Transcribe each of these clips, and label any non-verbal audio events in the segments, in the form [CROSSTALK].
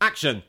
Action!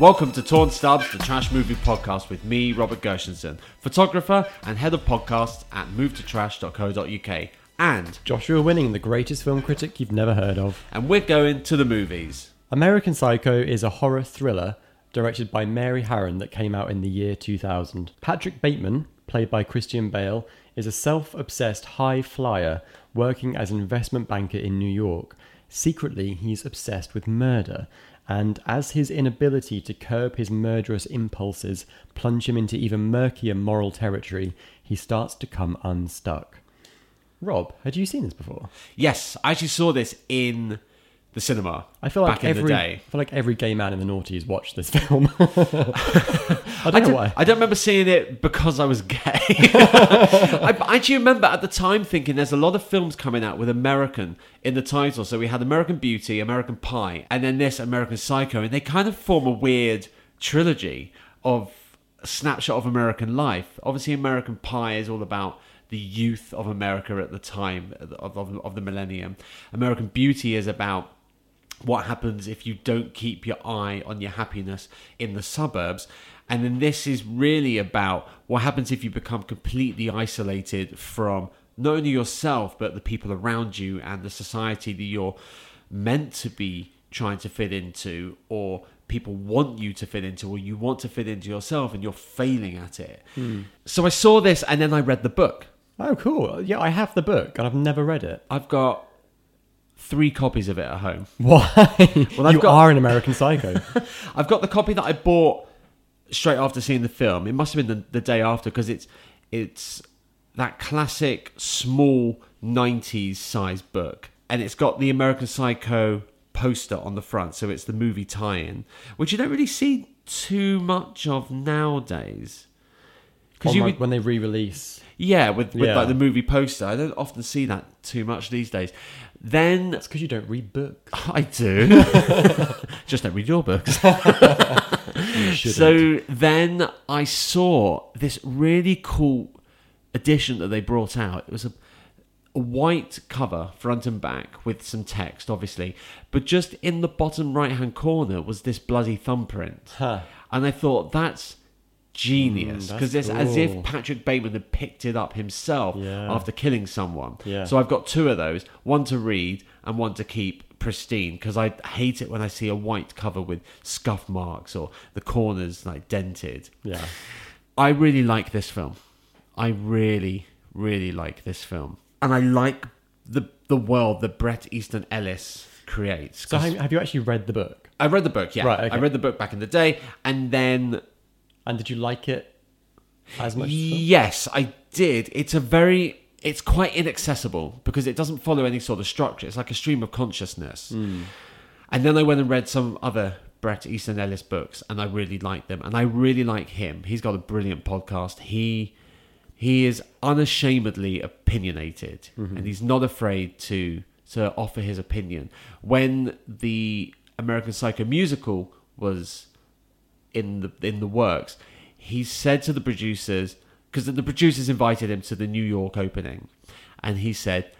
Welcome to Torn Stubs, the trash movie podcast with me, Robert Gershenson, photographer and head of podcasts at movetotrash.co.uk. And Joshua Winning, the greatest film critic you've never heard of. and we're going to the movies. American Psycho is a horror thriller directed by Mary Harron that came out in the year 2000. Patrick Bateman, played by Christian Bale, is a self obsessed high flyer working as an investment banker in New York. Secretly, he's obsessed with murder, and as his inability to curb his murderous impulses plunge him into even murkier moral territory, he starts to come unstuck. Rob, had you seen this before? Yes, I actually saw this in the cinema. I feel like back every in the day. I feel like every gay man in the noughties watched this [LAUGHS] film. [LAUGHS] I don't know why. I don't remember seeing it because I was gay. [LAUGHS] I I actually remember at the time thinking there's a lot of films coming out with American in the title. So we had American Beauty, American Pie, and then this American Psycho, and they kind of form a weird trilogy of snapshot of American life. Obviously, American Pie is all about the youth of America at the time of, of, of the millennium. American Beauty is about what happens if you don't keep your eye on your happiness in the suburbs. And then this is really about what happens if you become completely isolated from not only yourself, but the people around you and the society that you're meant to be trying to fit into, or people want you to fit into, or you want to fit into yourself and you're failing at it. Hmm. So I saw this and then I read the book. Oh, cool. Yeah, I have the book and I've never read it. I've got three copies of it at home. [LAUGHS] Why? Well, I've you got- are an American Psycho. [LAUGHS] I've got the copy that I bought straight after seeing the film. It must have been the, the day after because it's it's that classic small '90s size book, and it's got the American Psycho poster on the front, so it's the movie tie-in, which you don't really see too much of nowadays. On you would- when they re-release. Yeah, with, with Yeah. like the movie poster, I don't often see that too much these days. Then That's because you don't read books. [LAUGHS] I do, [LAUGHS] just don't read your books. [LAUGHS] You shouldn't. So then I saw this really cool edition that they brought out. It was a, a white cover, front and back, with some text, obviously. But just in the bottom right hand corner was this bloody thumbprint. Huh. And I thought, that's genius. Mm, Because it's as if. Patrick Bateman had picked it up himself Yeah. after killing someone. Yeah. So I've got two of those one to read and one to keep pristine because I hate it when I see a white cover with scuff marks or the corners like dented. Yeah. I really like this film. I really, really like this film. And I like the the world that Bret Easton Ellis creates. So have you actually read the book? I read the book, yeah. Right, okay. I read the book back in the day, and then And did you like it as much? as the film? Yes, I did. It's a very it's quite inaccessible because it doesn't follow any sort of structure. It's like a stream of consciousness. Hmm. And then I went and read some other Bret Easton Ellis books and I really like them. And I really like him. He's got a brilliant podcast. He he is unashamedly opinionated and he's not afraid to to offer his opinion. When the American Psycho musical was in the in the works, he said to the producers because the producers invited him to the New York opening, and he said,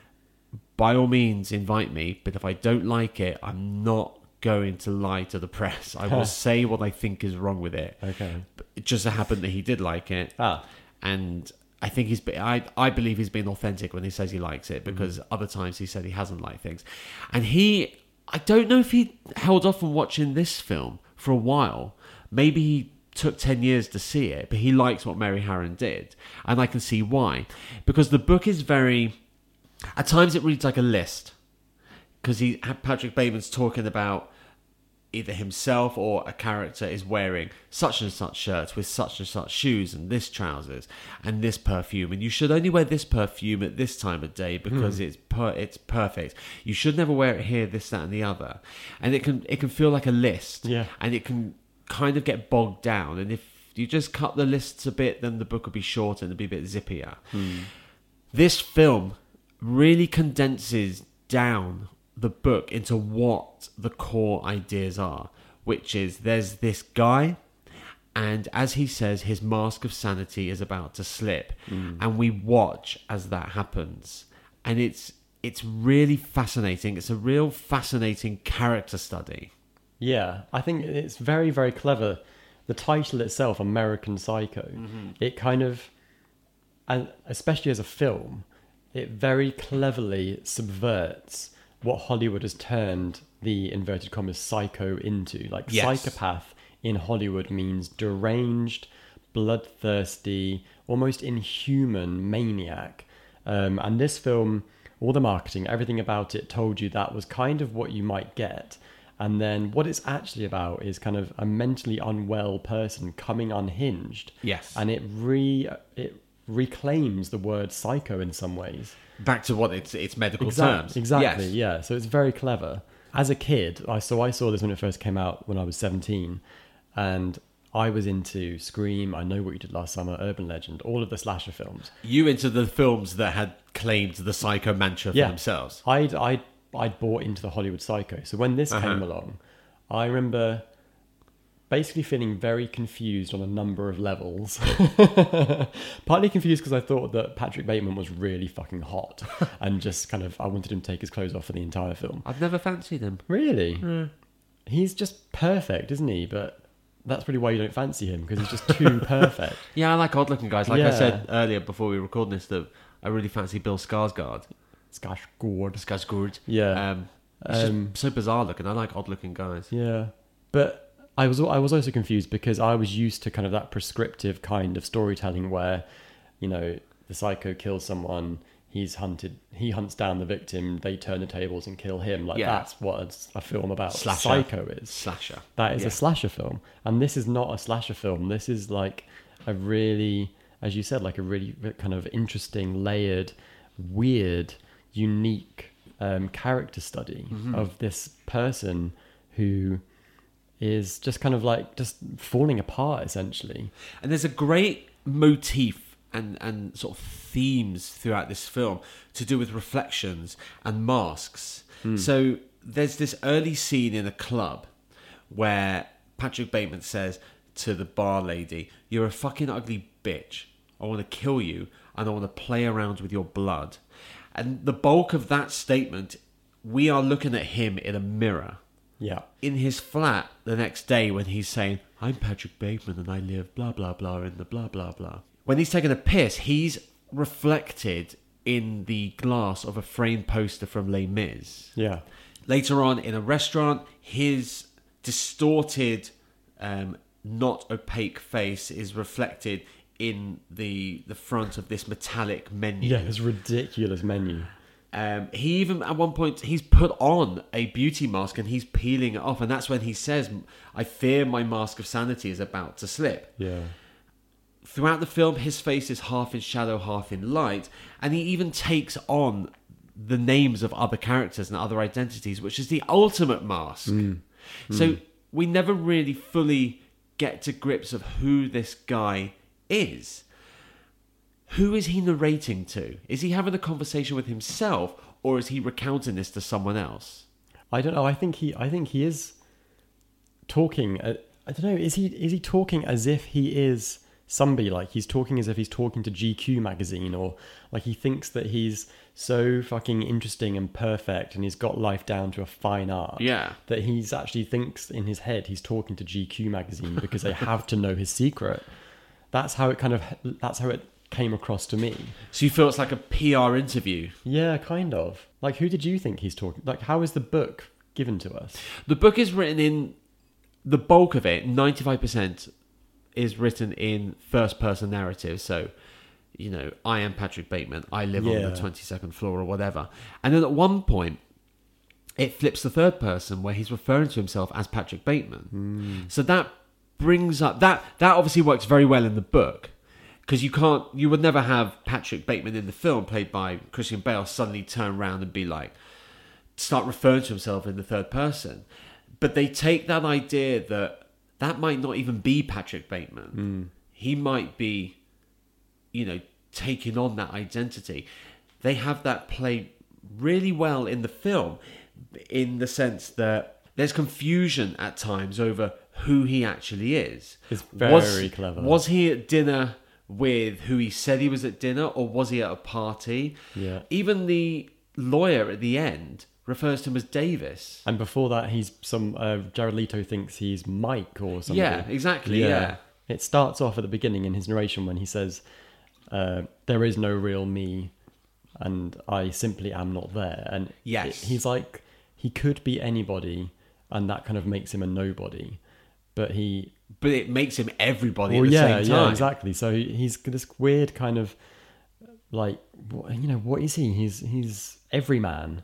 "By all means, invite me, but if I don't like it, I'm not going to lie to the press. I will [LAUGHS] say what I think is wrong with it." Okay. But it just so happened that he did like it, Ah. and I think he's be- I I believe he's being authentic when he says he likes it because other times he said he hasn't liked things, and he I don't know if he held off on watching this film for a while. Maybe he took 10 years to see it, but he likes what Mary Harron did. And I can see why. Because the book is very. At times it reads like a list. Because he Patrick Bateman's talking about either himself or a character is wearing such and such shirts with such and such shoes and this trousers and this perfume and you should only wear this perfume at this time of day hmm. because it's per- it's perfect you should never wear it here this that and the other and it can it can feel like a list Yeah. and it can kind of get bogged down and if you just cut the lists a bit then the book will be shorter and it'll be a bit zippier hmm. this film really condenses down the book into what the core ideas are. which is there's this guy, and as he says, his mask of sanity is about to slip, hmm. and we watch as that happens, and it's it's really fascinating. It's a real fascinating character study. Yeah, I think it's very, very clever. The title itself, American Psycho, it kind of, and especially as a film, it very cleverly subverts what Hollywood has turned the inverted commas psycho into. Like Yes. psychopath in Hollywood means deranged, bloodthirsty, almost inhuman maniac. Um, and this film, all the marketing, everything about it told you that was kind of what you might get. And then what it's actually about is kind of a mentally unwell person coming unhinged. Yes. And it re it reclaims the word psycho in some ways. Back to what it's it's medical Exact- terms. Exactly. Yes. Yeah. So it's very clever. As a kid, I so I saw this when it first came out when I was seventeen, and I was into Scream. I know what you did last summer, Urban Legend, all of the slasher films. You into the films that had claimed the psycho mantra for Yeah. themselves. I'd I'd I'd bought into the Hollywood Psycho. So when this Uh-huh. came along, I remember basically feeling very confused on a number of levels. [LAUGHS] Partly confused because I thought that Patrick Bateman was really fucking hot, [LAUGHS] and just kind of I wanted him to take his clothes off for the entire film. I've never fancied him. Really, he's just perfect, isn't he? But that's probably why you don't fancy him because he's just too [LAUGHS] perfect. Yeah, I like odd looking guys. Like I said earlier before we were recording this, that I really fancy Bill Skarsgård. Skash Gord. Skarsgård. Yeah. Um, it's just Um, so bizarre looking. I like odd looking guys. Yeah, but I was I was also confused because I was used to kind of that prescriptive kind of storytelling where, you know, the psycho kills someone, he's hunted, he hunts down the victim, they turn the tables and kill him. Like Yeah. that's what it's a film about Slasher. psycho is. Slasher. That is Yeah. a slasher film, and this is not a slasher film. This is like a really, as you said, like a really kind of interesting, layered, weird, unique um, character study Mm-hmm. of this person who is just kind of like just falling apart essentially. And there's a great motif and, and sort of themes throughout this film to do with reflections and masks. So there's this early scene in a club where Patrick Bateman says to the bar lady, You're a fucking ugly bitch. I want to kill you and I want to play around with your blood. And the bulk of that statement, we are looking at him in a mirror Yeah, in his flat the next day when he's saying, I'm Patrick Bateman and I live blah blah blah in the blah blah blah. When he's taking a piss, he's reflected in the glass of a framed poster from Les Mis. yeah, Later on, in a restaurant, his distorted, um, not opaque face is reflected in the the front of this metallic menu. yeah. This ridiculous menu. Um, he even at one point he's put on a beauty mask and he's peeling it off, and that's when he says, "I fear my mask of sanity is about to slip." Yeah, Throughout the film, his face is half in shadow, half in light, and he even takes on the names of other characters and other identities, which is the ultimate mask. So we never really fully get to grips of who this guy is. Who is he narrating to? Is he having a conversation with himself, or is he recounting this to someone else? I don't know. I think he. I think he is talking. Uh, I don't know. Is he? Is he talking as if he is somebody? Like he's talking as if he's talking to GQ magazine, or like he thinks that he's so fucking interesting and perfect, and he's got life down to a fine art. Yeah. That he's actually thinks in his head he's talking to GQ magazine because they have to know his secret. That's how it kind of. That's how it came across to me. So you feel it's like a PR interview. Yeah, kind of. Like, who did you think he's talking? Like, how is the book given to us? The book is written in the bulk of it, 95% is written in first person narrative. So, you know, I am Patrick Bateman. I live on the 22nd floor or whatever. And then at one point, it flips the third person where he's referring to himself as Patrick Bateman. Hmm. So that brings up that that obviously works very well in the book because you can't you would never have Patrick Bateman in the film played by Christian Bale suddenly turn around and be like start referring to himself in the third person. But they take that idea that that might not even be Patrick Bateman. Hmm. He might be, you know, taking on that identity. They have that play really well in the film, in the sense that there's confusion at times over who he actually is. It's was, very clever. Was he at dinner with who he said he was at dinner, or was he at a party? Yeah. Even the lawyer at the end refers to him as Davis. And before that, he's some. Uh, Jared Leto thinks he's Mike or something. Yeah, exactly. Yeah. It starts off at the beginning in his narration when he says, uh, "There is no real me, and I simply am not there." And Yes. it- he's like he could be anybody, and that kind of makes him a nobody. But he, But it makes him everybody well, at the yeah, same time. yeah, exactly. So he's this weird kind of like, you know, what is he? He's he's every man,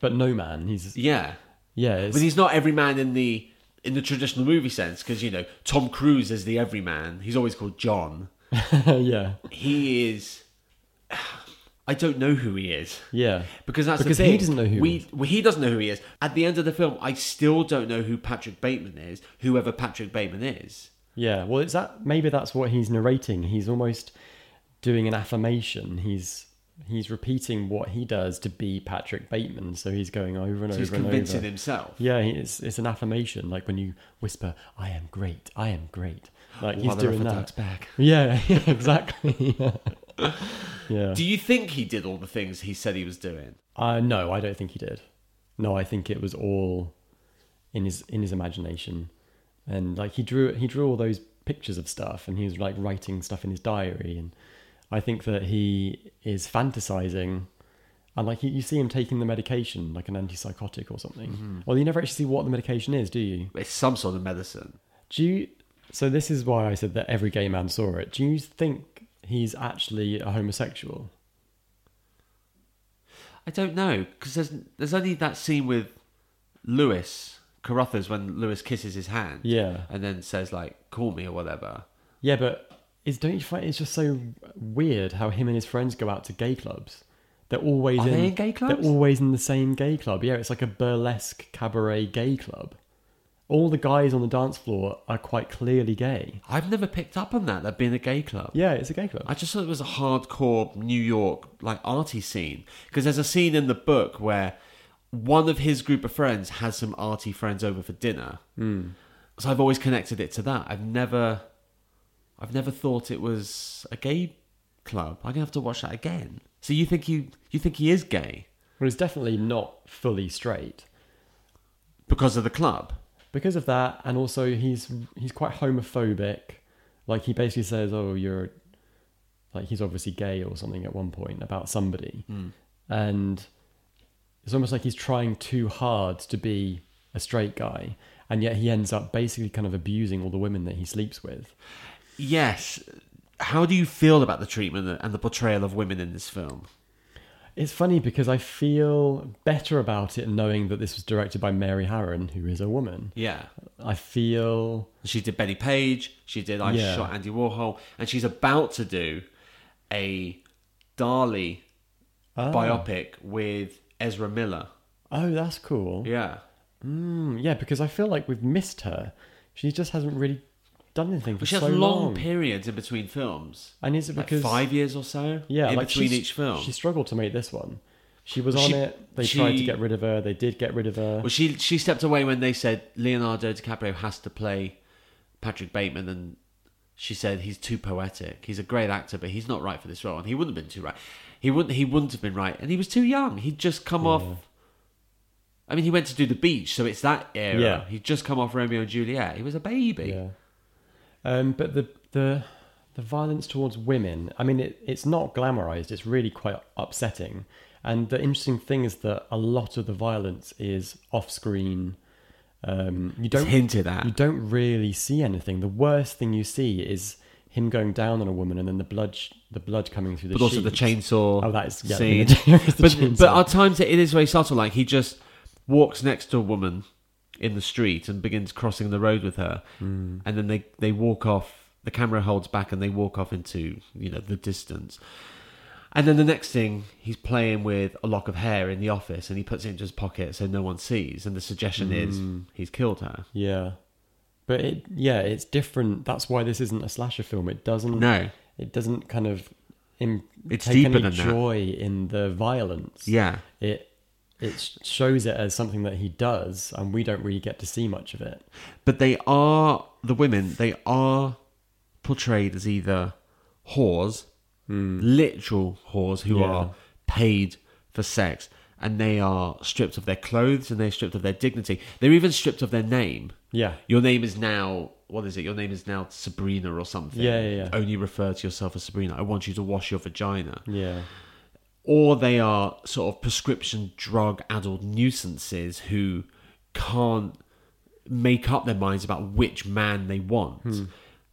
but no man. He's Yeah. yeah, it's, But he's not every man in the in the traditional movie sense because you know Tom Cruise is the everyman. He's always called John. [LAUGHS] yeah, He is. I don't know who he is yeah. because that's Because the he doesn't know who he we. is. Well, he doesn't know who he is. At the end of the film, I still don't know who Patrick Bateman is. Whoever Patrick Bateman is. Yeah, well, it's that maybe that's what he's narrating. He's almost doing an affirmation. He's he's repeating what he does to be Patrick Bateman. So he's going over and So he's over and convincing over. himself. Yeah, it's it's an affirmation, like when you whisper, "I am great, I am great." Like he's doing that. [LAUGHS] Yeah, yeah, exactly. [LAUGHS] yeah. Yeah. Do you think he did all the things he said he was doing? Uh, no, I don't think he did. No, I think it was all in his in his imagination, and like he drew he drew all those pictures of stuff, and he was like writing stuff in his diary, and I think that he is fantasizing, and like you, you see him taking the medication, like an antipsychotic or something. Well, you never actually see what the medication is, do you? It's some sort of medicine. Do you? So this is why I said that every gay man saw it. Do you think he's actually a homosexual? I don't know because there's there's only that scene with Luis Carruthers when Luis kisses his hand. Yeah. and then says like "call me" or whatever. Yeah, but is don't you find it's just so weird how him and his friends go out to gay clubs? They're always Are in, they in gay clubs? They're always in the same gay club. Yeah, it's like a burlesque cabaret gay club. All the guys on the dance floor are quite clearly gay. I've never picked up on that. That being a gay club. Yeah, it's a gay club. I just thought it was a hardcore New York like arty scene because there's a scene in the book where one of his group of friends has some arty friends over for dinner. Hmm. So I've always connected it to that. I've never, I've never thought it was a gay club. I'm gonna have to watch that again. So you think you you think he is gay Well, he's definitely not fully straight because of the club? Because of that, and also he's he's quite homophobic. Like he basically says, "Oh, you're," like he's obviously gay or something at one point about somebody, mm. and it's almost like he's trying too hard to be a straight guy, and yet he ends up basically kind of abusing all the women that he sleeps with. Yes. How do you feel about the treatment and the portrayal of women in this film? It's funny because I feel better about it knowing that this was directed by Mary Harron, who is a woman. Yeah. I feel She did Bettie Page. She did I Yeah. Shot Andy Warhol, and she's about to do a Dali Ah. biopic with Ezra Miller. oh, that's cool. Yeah, Mm, yeah, because I feel like we've missed her. She just hasn't really done anything for she has so long, long. periods in between films, and is it like because five years or so. yeah, in like between each film. she struggled to make this one. She was on She- it. They tried to get rid of her. They did get rid of her. Well, she she stepped away when they said Leonardo DiCaprio has to play Patrick Bateman, and she said he's too poetic. He's a great actor, but he's not right for this role, and he wouldn't have been too right. He wouldn't he wouldn't have been right, and he was too young. He'd just come off. I mean, he went to do the beach, so it's that era. Yeah. He'd just come off Romeo and Juliet. He was a baby. Yeah. Um, but the the the violence towards women, I mean, it, it's not glamorized. It's really quite upsetting. And the interesting thing is that a lot of the violence is off screen. Um, you don't hinted at. that. you don't really see anything. The worst thing you see is him going down on a woman and then the blood sh- the blood coming through the but also the chainsaw Oh, that is yeah, scene. [LAUGHS] the but chainsaw. but at times it is very subtle. Like he just walks next to a woman in the street and begins crossing the road with her, Hmm. and then they they walk off. The camera holds back and they walk off into you know the distance. And then the next thing, he's playing with a lock of hair in the office, and he puts it into his pocket so no one sees. And the suggestion is Hmm. he's killed her. yeah, but it yeah, it's different. That's why this isn't a slasher film. It doesn't No, it doesn't kind of Im- It's take deeper any than that. joy in the violence. yeah, It it shows it as something that he does, and we don't really get to see much of it. But they are the women. They are portrayed as either whores, hmm. literal whores who. Yeah. are paid for sex, and they are stripped of their clothes and they're stripped of their dignity. They're even stripped of their name. Yeah, Your name is now what is it? Your name is now Sabrina or something. Yeah, yeah, yeah. Only refer to yourself as Sabrina. I want you to wash your vagina. yeah, Or they are sort of prescription drug addled nuisances who can't make up their minds about which man they want. Hmm.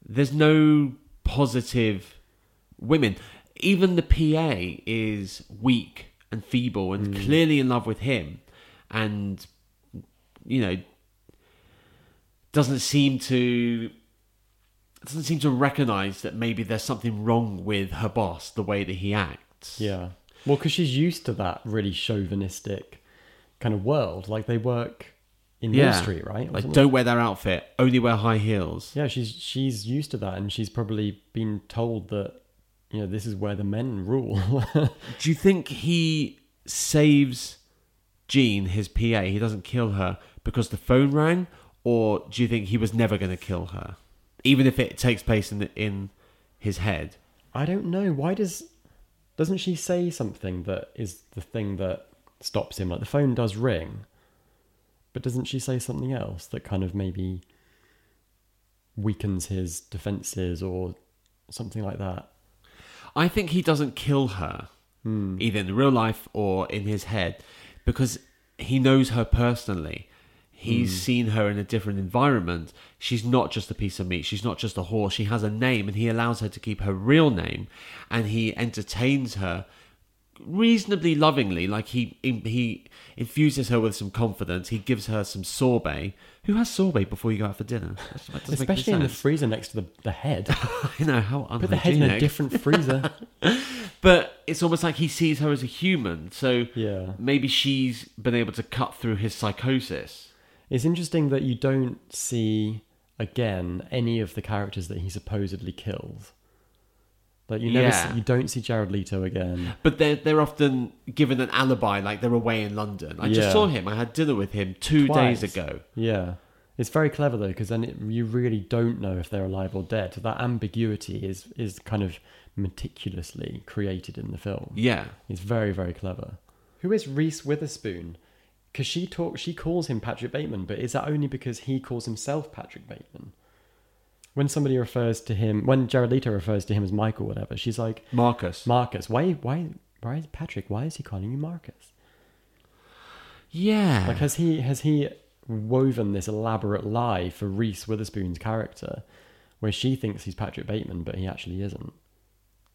There's no positive women. Even the PA is weak and feeble and Hmm. clearly in love with him and you know doesn't seem to doesn't seem to recognize that maybe there's something wrong with her boss the way that he acts. yeah. Well, because she's used to that really chauvinistic kind of world. Like they work in Wall Street, right? Or Like, don't wear their outfit. Only wear high heels. Yeah, she's she's used to that, and she's probably been told that you know this is where the men rule. [LAUGHS] Do you think he saves Jean, his PA? He doesn't kill her because the phone rang, or do you think he was never going to kill her, even if it takes place in the, in his head? I don't know. Why does doesn't she say something that is the thing that stops him? Like the phone does ring, but doesn't she say something else that kind of maybe weakens his defenses or something like that? I think he doesn't kill her, hmm. either in real life or in his head, because he knows her personally. He's hmm. seen her in a different environment. She's not just a piece of meat. She's not just a horse. She has a name, and he allows her to keep her real name, and he entertains her reasonably lovingly. Like he he infuses her with some confidence. He gives her some sorbet. Who has sorbet before you go out for dinner? That doesn't make any Especially in the freezer next to the, the head. [LAUGHS] I know how Put the head in a different freezer. [LAUGHS] But it's almost like he sees her as a human. So Yeah. maybe she's been able to cut through his psychosis. It's interesting that you don't see again any of the characters that he supposedly kills. Like you never, Yeah. see, you don't see Jared Leto again. But they're they're often given an alibi, like they're away in London. I Yeah. just saw him. I had dinner with him two Twice. days ago. Yeah, it's very clever though because then it, you really don't know if they're alive or dead. So that ambiguity is is kind of meticulously created in the film. Yeah, It's very very clever. Who is Reese Witherspoon? Because she talks, she calls him Patrick Bateman, but is that only because he calls himself Patrick Bateman? When somebody refers to him, when Leto refers to him as Michael, whatever, she's like Marcus. Marcus. Why? Why? Why is Patrick? Why is he calling you Marcus? yeah, Like, has he has he woven this elaborate lie for Reese Witherspoon's character, where she thinks he's Patrick Bateman, but he actually isn't?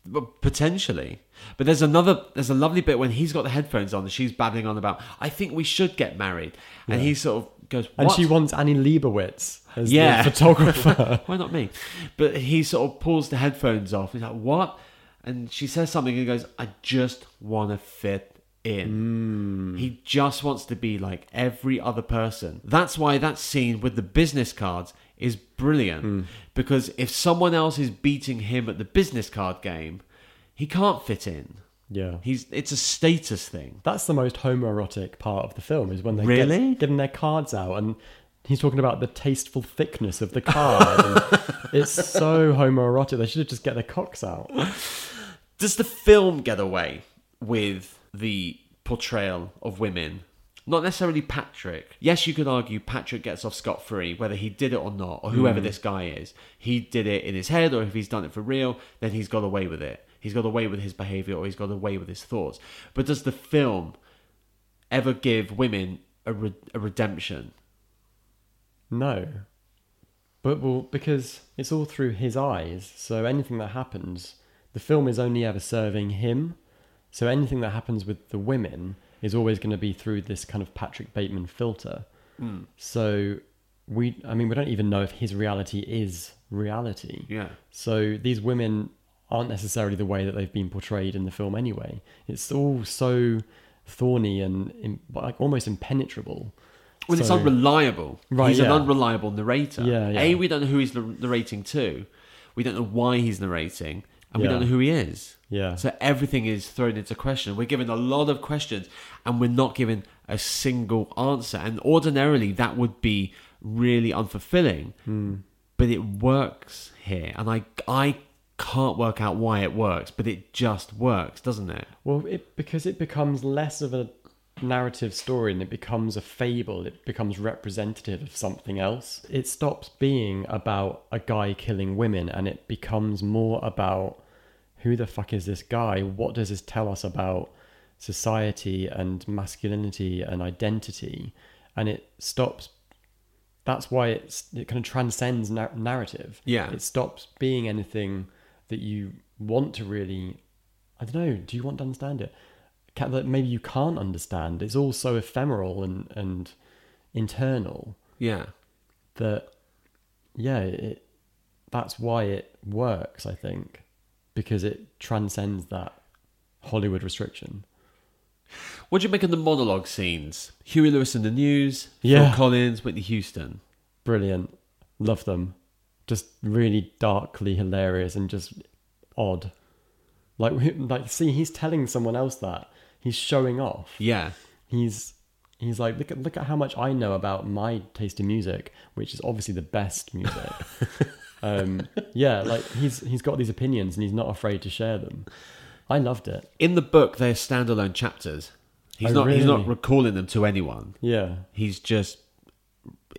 But potentially. But there's another there's a lovely bit when he's got the headphones on and she's babbling on about I think we should get married. And Yeah. he sort of goes And she wants Annie Leibovitz as Yeah. the photographer. [LAUGHS] Why not me? But he sort of pulls the headphones off. He's like, "What?" And she says something. And he goes, "I just want to fit in." Mm. He just wants to be like every other person. That's why that scene with the business cards is brilliant. Hmm. Because if someone else is beating him at the business card game, he can't fit in. yeah, He's it's a status thing. that's the most homoerotic part of the film is when they Really? get, getting their cards out and. He's talking about the tasteful thickness of the card. [LAUGHS] it's so homoerotic. They should have just get their cocks out. Does the film get away with the portrayal of women? Not necessarily Patrick. Yes, you could argue Patrick gets off scot free, whether he did it or not, or whoever mm. this guy is. He did it in his head, or if he's done it for real, then he's got away with it. He's got away with his behavior, or he's got away with his thoughts. But does the film ever give women a, re- a redemption? No. But well, because it's all through his eyes, so anything that happens, the film is only ever serving him. So anything that happens with the women is always going to be through this kind of Patrick Bateman filter. Hmm. So we, I mean, we don't even know if his reality is reality. Yeah. So these women aren't necessarily the way that they've been portrayed in the film anyway. It's all so thorny and im- like almost impenetrable. Well, it's unreliable. Right, he's an unreliable narrator. Yeah, yeah. A, we don't know who he's narrating to. We don't know why he's narrating. And we don't know who he is. Yeah. So everything is thrown into question. We're given a lot of questions and we're not given a single answer, and ordinarily that would be really unfulfilling. Hmm. But it works here, and I I can't work out why it works, but it just works, doesn't it? Well, it because it becomes less of a narrative story and it becomes a fable. It becomes representative of something else. It stops being about a guy killing women and it becomes more about who the fuck is this guy? What does this tell us about society and masculinity and identity? And it stops. That's why it's it kind of transcends nar- narrative. Yeah. it stops being anything that you want to really I don't know. Do you want to understand it? That maybe you can't understand. It's all so ephemeral and and internal Yeah. that yeah, it that's why it works. I think because it transcends that Hollywood restriction. What do you make of the monologue scenes? Huey Lewis and the News, Yeah. Phil Collins, Whitney Houston. Brilliant, love them. Just really darkly hilarious and just odd. Like like see, he's telling someone else that he's showing off. Yeah. he's he's like look at look at how much I know about my taste in music, which is obviously the best music. [LAUGHS] um, yeah, like he's he's got these opinions and he's not afraid to share them. I loved it. In the book, they're standalone chapters. He's Oh, not. He's not recalling them to anyone. Yeah, He's just.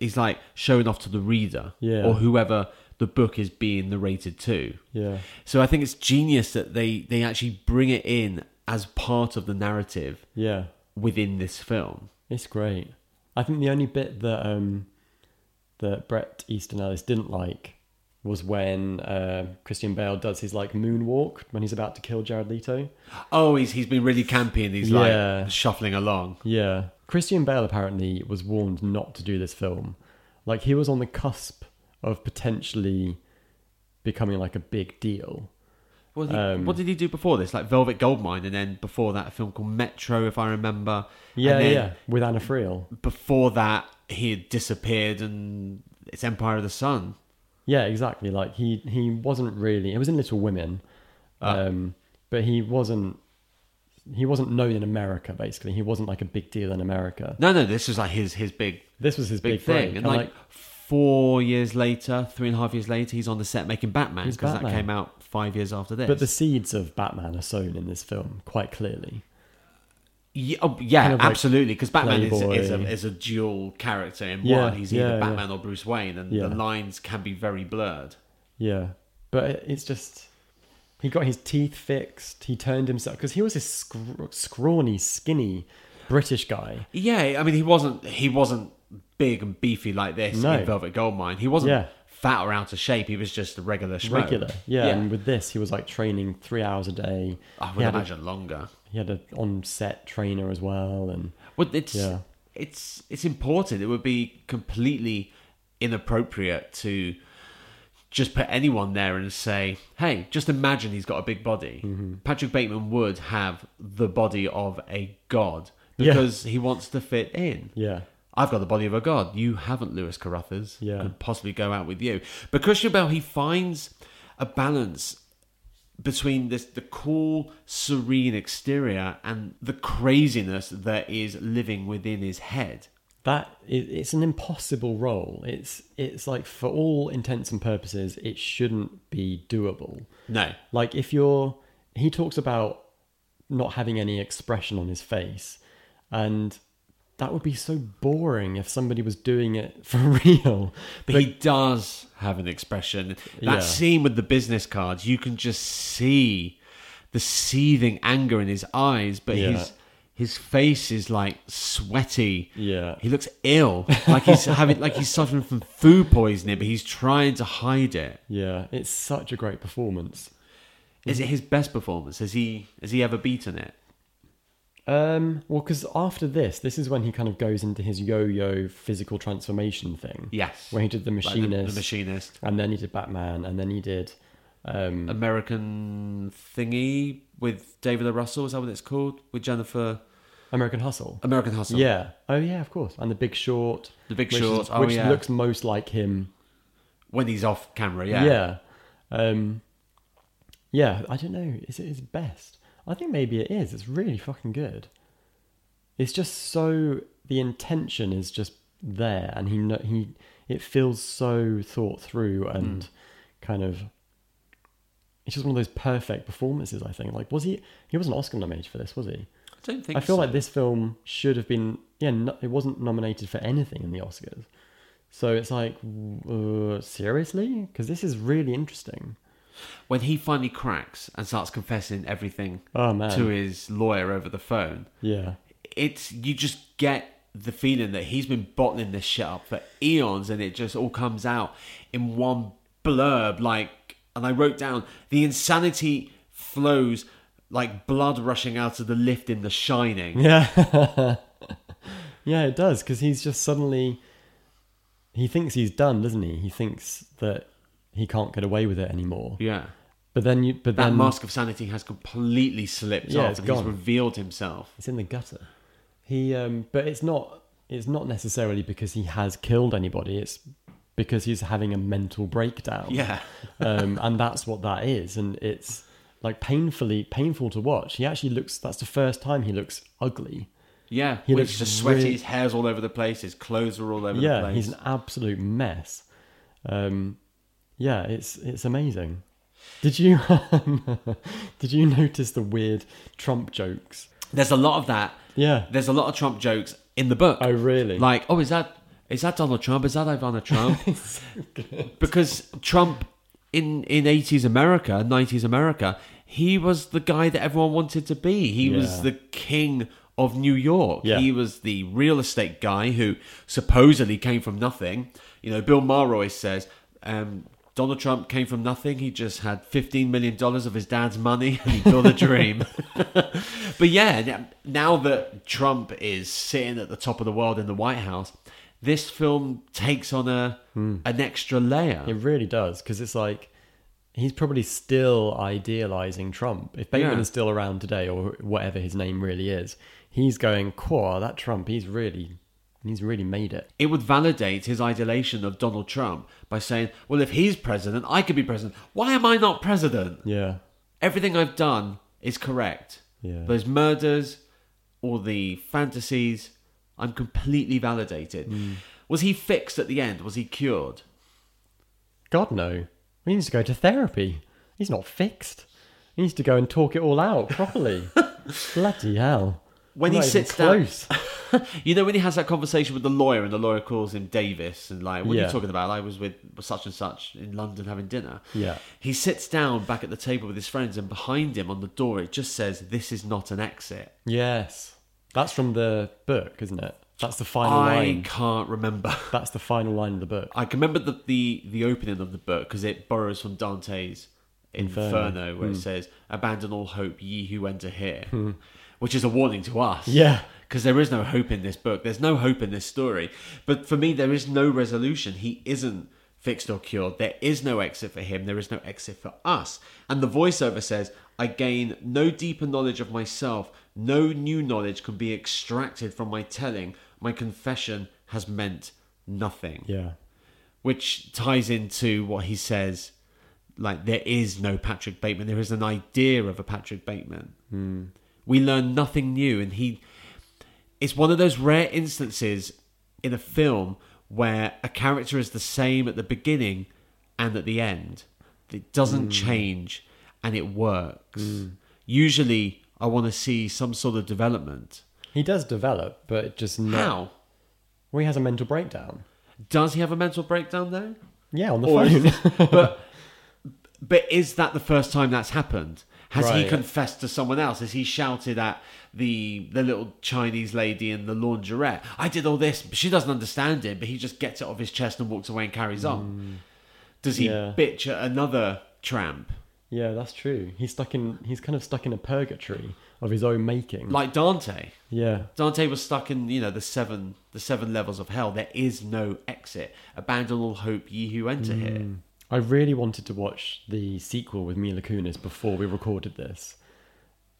He's like showing off to the reader Yeah. or whoever the book is being narrated to. yeah, So I think it's genius that they they actually bring it in as part of the narrative yeah. within this film. It's great. I think the only bit that um that Bret Easton Ellis didn't like was when uh, Christian Bale does his like moonwalk when he's about to kill Jared Leto. Oh, he's he's been really campy and he's Yeah. like shuffling along. Yeah. Christian Bale apparently was warned not to do this film. Like he was on the cusp of potentially becoming like a big deal. What did, he, Um, what did he do before this? Like Velvet Goldmine, and then before that, a film called Metro, if I remember. Yeah, And then yeah. With Anna Friel. Before that, he had disappeared, and it's Empire of the Sun. Yeah, exactly. Like he he wasn't really. It was in Little Women, Ah. um, but he wasn't. He wasn't known in America. Basically, he wasn't like a big deal in America. No, no, this was like his his big This was his big, big, thing, break. and like, four years later, three and a half years later, he's on the set making Batman because that came out five years after this. but the seeds of Batman are sown in this film quite clearly. Yeah, oh, yeah Kind of like absolutely. Because Batman is, is, a, is a dual character in Yeah, one. He's either yeah, Batman or Bruce Wayne, and the lines can be very blurred. Yeah, but it's just he got his teeth fixed. He turned himself because he was this scr- scrawny, skinny British guy. Yeah, I mean, he wasn't he wasn't big and beefy like this No. in Velvet Goldmine. He wasn't Yeah. Fat or out of shape. He was just a regular schmo. Regular, yeah, yeah. And with this, he was like training three hours a day. I he would had a, imagine longer. he had a on-set trainer as well, and Well, it's Yeah. it's it's important. It would be completely inappropriate to just put anyone there and say, "Hey, just imagine he's got a big body." Mm-hmm. Patrick Bateman would have the body of a god Yeah. because he wants to fit in. yeah, I've got the body of a god. You haven't, Luis Carruthers. Yeah. Could possibly go out with you. But Christian Bale, he finds a balance between this the cool, serene exterior and the craziness that is living within his head. that it's an impossible role. It's it's like for all intents and purposes, it shouldn't be doable. No. Like if you're, he talks about not having any expression on his face, and that would be so boring if somebody was doing it [LAUGHS] for real. But he does have an expression. That Yeah. scene with the business cards, you can just see the seething anger in his eyes, but Yeah. his his face is like sweaty. Yeah. He looks ill. Like he's [LAUGHS] having like he's suffering from food poisoning, but he's trying to hide it. Yeah, it's such a great performance. Is it his best performance? Has he has he ever beaten it? Um, well, because after this, this is when he kind of goes into his yo-yo physical transformation thing. Yes. When he did the Like the- machinist, the machinist. and then he did Batman, and then he did. Um, American thingy with David O. Russell, is that what it's called? With Jennifer American Hustle. American Hustle. Yeah. Oh yeah, of course. And the Big Short. The Big which Short, is- oh, which yeah. looks most like him. When he's off camera, yeah. Yeah. Um, yeah. I don't know. Is it his best? I think maybe it is. It's really fucking good. it's just so the intention is just there, and he he it feels so thought through and kind of. It's just one of those perfect performances. I think. Like, was he? He wasn't Oscar nominated for this, was he? I don't think I feel so. like this film should have been. Yeah, no, it wasn't nominated for anything in the Oscars. So it's like, uh, seriously? Because this is really interesting. When he finally cracks and starts confessing everything Oh man. to his lawyer over the phone, Yeah. it's you just get the feeling that he's been bottling this shit up for eons and it just all comes out in one blurb like and I wrote down the insanity flows like blood rushing out of the lift in the shining. Yeah. [LAUGHS] yeah, it does because he's just suddenly he thinks he's done, doesn't he? He thinks that he can't get away with it anymore. Yeah. But then you but That then mask of sanity has completely slipped Yeah, off and he's gone. revealed himself. it's in the gutter. He um but it's not it's not necessarily because he has killed anybody. It's because he's having a mental breakdown. Yeah. [LAUGHS] um, and that's what that is, and it's like painfully painful to watch. He actually looks. That's the first time he looks ugly. Yeah. He looks just sweaty, really- his hair's all over the place, his clothes are all over the yeah, place. he's an absolute mess. Um, yeah, it's it's amazing. Did you [LAUGHS] did you notice the weird Trump jokes? There's a lot of that. Yeah. There's a lot of Trump jokes in the book. Oh, really? Like, oh, is that is that Donald Trump? Is that Ivana [LAUGHS] Trump? because Trump in in 80s America, 90s America, he was the guy that everyone wanted to be. He Yeah. was the king of New York. Yeah. He was the real estate guy who supposedly came from nothing. You know, Bill Maher always says um, Donald Trump came from nothing. He just had $15 million of his dad's money and he built a dream. [LAUGHS] but yeah, now that Trump is sitting at the top of the world in the White House, this film takes on a hmm. an extra layer. It really does because it's like he's probably still idealizing Trump. If Bateman Yeah. is still around today or whatever his name really is, he's going, "Core, that Trump, he's really, he's really made it." it would validate his idolation of Donald Trump by saying, well, if he's president, I could be president. Why am I not president? Yeah, Everything I've done is correct. Yeah. Those murders, all the fantasies, I'm completely validated. Hmm. Was he fixed at the end? Was he cured? God no, he needs to go to therapy. He's not fixed. He needs to go and talk it all out properly. [LAUGHS] Bloody hell! When I'm he sits down- [LAUGHS] You know when he has that conversation with the lawyer and the lawyer calls him Davis and like, what are you talking about? I was with such and such in London having dinner. Yeah. He sits down back at the table with his friends and behind him on the door it just says, This is not an exit. yes, that's from the book, isn't it? That's the final I line. I can't remember. [LAUGHS] That's the final line of the book. I can remember the the, the opening of the book because it borrows from Dante's Inferno, Inferno. Hmm. where it says, "Abandon all hope, ye who enter here," which is a warning to us. Yeah. because there is no hope in this book. There's no hope in this story. But for me, there is no resolution. He isn't fixed or cured. There is no exit for him. There is no exit for us. And the voiceover says, "I gain no deeper knowledge of myself. No new knowledge can be extracted from my telling. My confession has meant nothing." Yeah. which ties into what he says like there is no Patrick Bateman there is an idea of a Patrick Bateman hmm. We learn nothing new and he it's one of those rare instances in a film where a character is the same at the beginning and at the end it doesn't hmm. change and it works hmm. usually I want to see some sort of development He does develop, but just not. how Well, he has a mental breakdown. does he have a mental breakdown though Yeah, on the Or phone. [LAUGHS] but but is that the first time that's happened? Has he Right. confessed to someone else? Has he shouted at the the little Chinese lady in the laundrette? I did all this, she doesn't understand it. But he just gets it off his chest and walks away and carries on. Mm. Does he Yeah. bitch at another tramp yeah, that's true. He's stuck in. He's kind of stuck in a purgatory of his own making. like Dante? yeah, Dante was stuck in you know the seven the seven levels of hell. There is no exit. Abandon all hope, ye who enter here. Mm. I really wanted to watch the sequel with Mila Kunis before we recorded this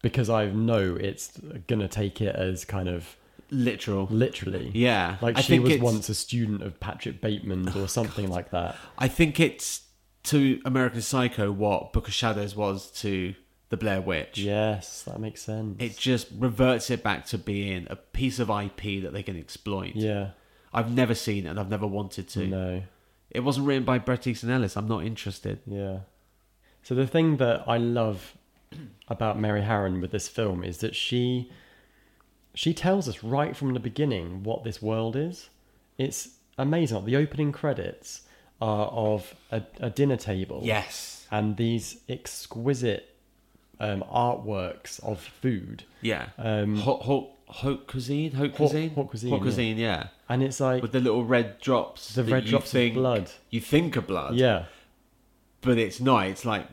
because I know it's gonna take it as kind of Literal. literally. Yeah, like I she was once a student of Patrick Bateman or oh, something like that. I think it's to American Psycho what Book of Shadows was to The Blair Witch. Yes, that makes sense. It just reverts it back to being a piece of IP that they can exploit. yeah. I've never seen it and I've never wanted to. No. It wasn't written by Bret Easton Ellis. I'm not interested. Yeah. So the thing that I love about Mary Harron with this film is that she she tells us right from the beginning what this world is. It's amazing. The opening credits are of a, a dinner table. Yes. And these exquisite um, artworks of food. Yeah. Um, Hot, hot, haute cuisine? Haute cuisine? haute cuisine, Haute yeah. cuisine, yeah. And it's like, With the little red drops. The red drops of blood. You think of blood. yeah. But it's not. It's like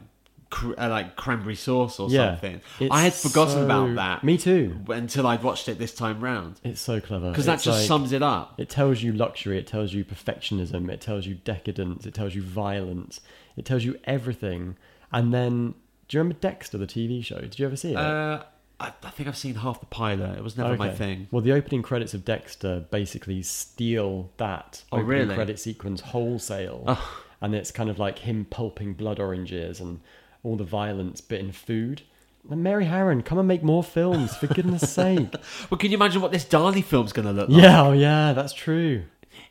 cr- uh, like cranberry sauce or Yeah. something. It's I had forgotten so- about that. Me too. Until I'd watched it this time round. It's so clever. Because that It's just like- sums it up. It tells you luxury, it tells you perfectionism, it tells you decadence, it tells you violence, it tells you everything. And then, do you remember Dexter, the TV show? Did you ever see it? Uh, I, I think I've seen half the pilot. It was never my thing. Well, the opening credits of Dexter basically steal that Oh, opening really? credit sequence wholesale. Oh. And it's kind of like him pulping blood oranges and all the violence, but in food. And Mary Harron, come and make more films, for goodness [LAUGHS] sake. Well, can you imagine what this Dali film's going to look like? Yeah, oh yeah, that's true.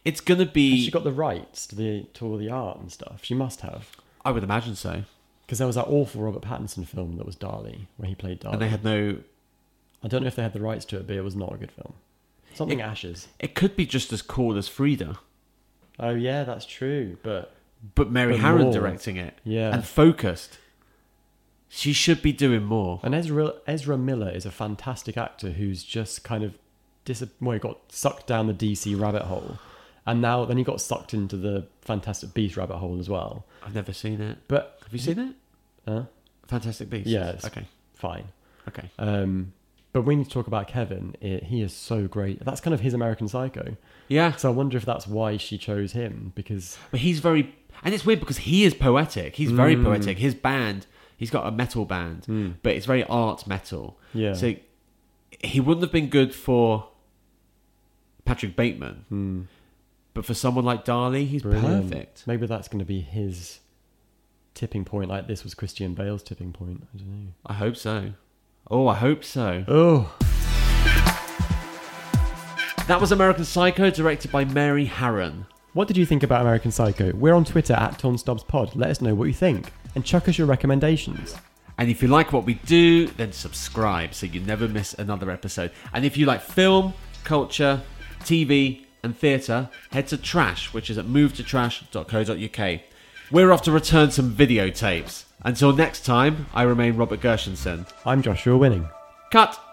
It's going to Has be. she got the rights to the to all the art and stuff? She must have. I would imagine so. Because there was that awful Robert Pattinson film that was Dali, where he played Dali. And they had no. I don't know if they had the rights to it, but it was not a good film. Something Ashes. It could be just as cool as Frida, Oh yeah, that's true. But but Mary But Harron more. directing it. Yeah. And focused. She should be doing more. and Ezra Ezra Miller is a fantastic actor who's just kind of dis- well, he got sucked down the DC rabbit hole, and now then he got sucked into the Fantastic Beast rabbit hole as well. I've never seen it. But Have you seen it? uh, Fantastic Beasts? Yeah, Okay. fine. Okay. Um, but when you talk about Kevin, it, he is so great. That's kind of his American Psycho. Yeah. So I wonder if that's why she chose him because But he's very, and it's weird because he is poetic. He's very Mm. poetic. His band, he's got a metal band, but it's very art metal. Yeah. So he wouldn't have been good for Patrick Bateman, but for someone like Dali, he's Brilliant. perfect. Maybe that's going to be his tipping point, like this was Christian Bale's tipping point. I don't know. I hope so. Oh, I hope so. Oh, That was American Psycho, directed by Mary Harron. what did you think about American Psycho? We're on Twitter at TornStubsPod. Let us know what you think and chuck us your recommendations. And if you like what we do, then subscribe so you never miss another episode. And if you like film, culture, TV, and theatre, head to Trash, which is at movetotrash.co.uk. We're off to return some videotapes. Until next time, I remain Robert Gershenson. I'm Joshua Winning. Cut!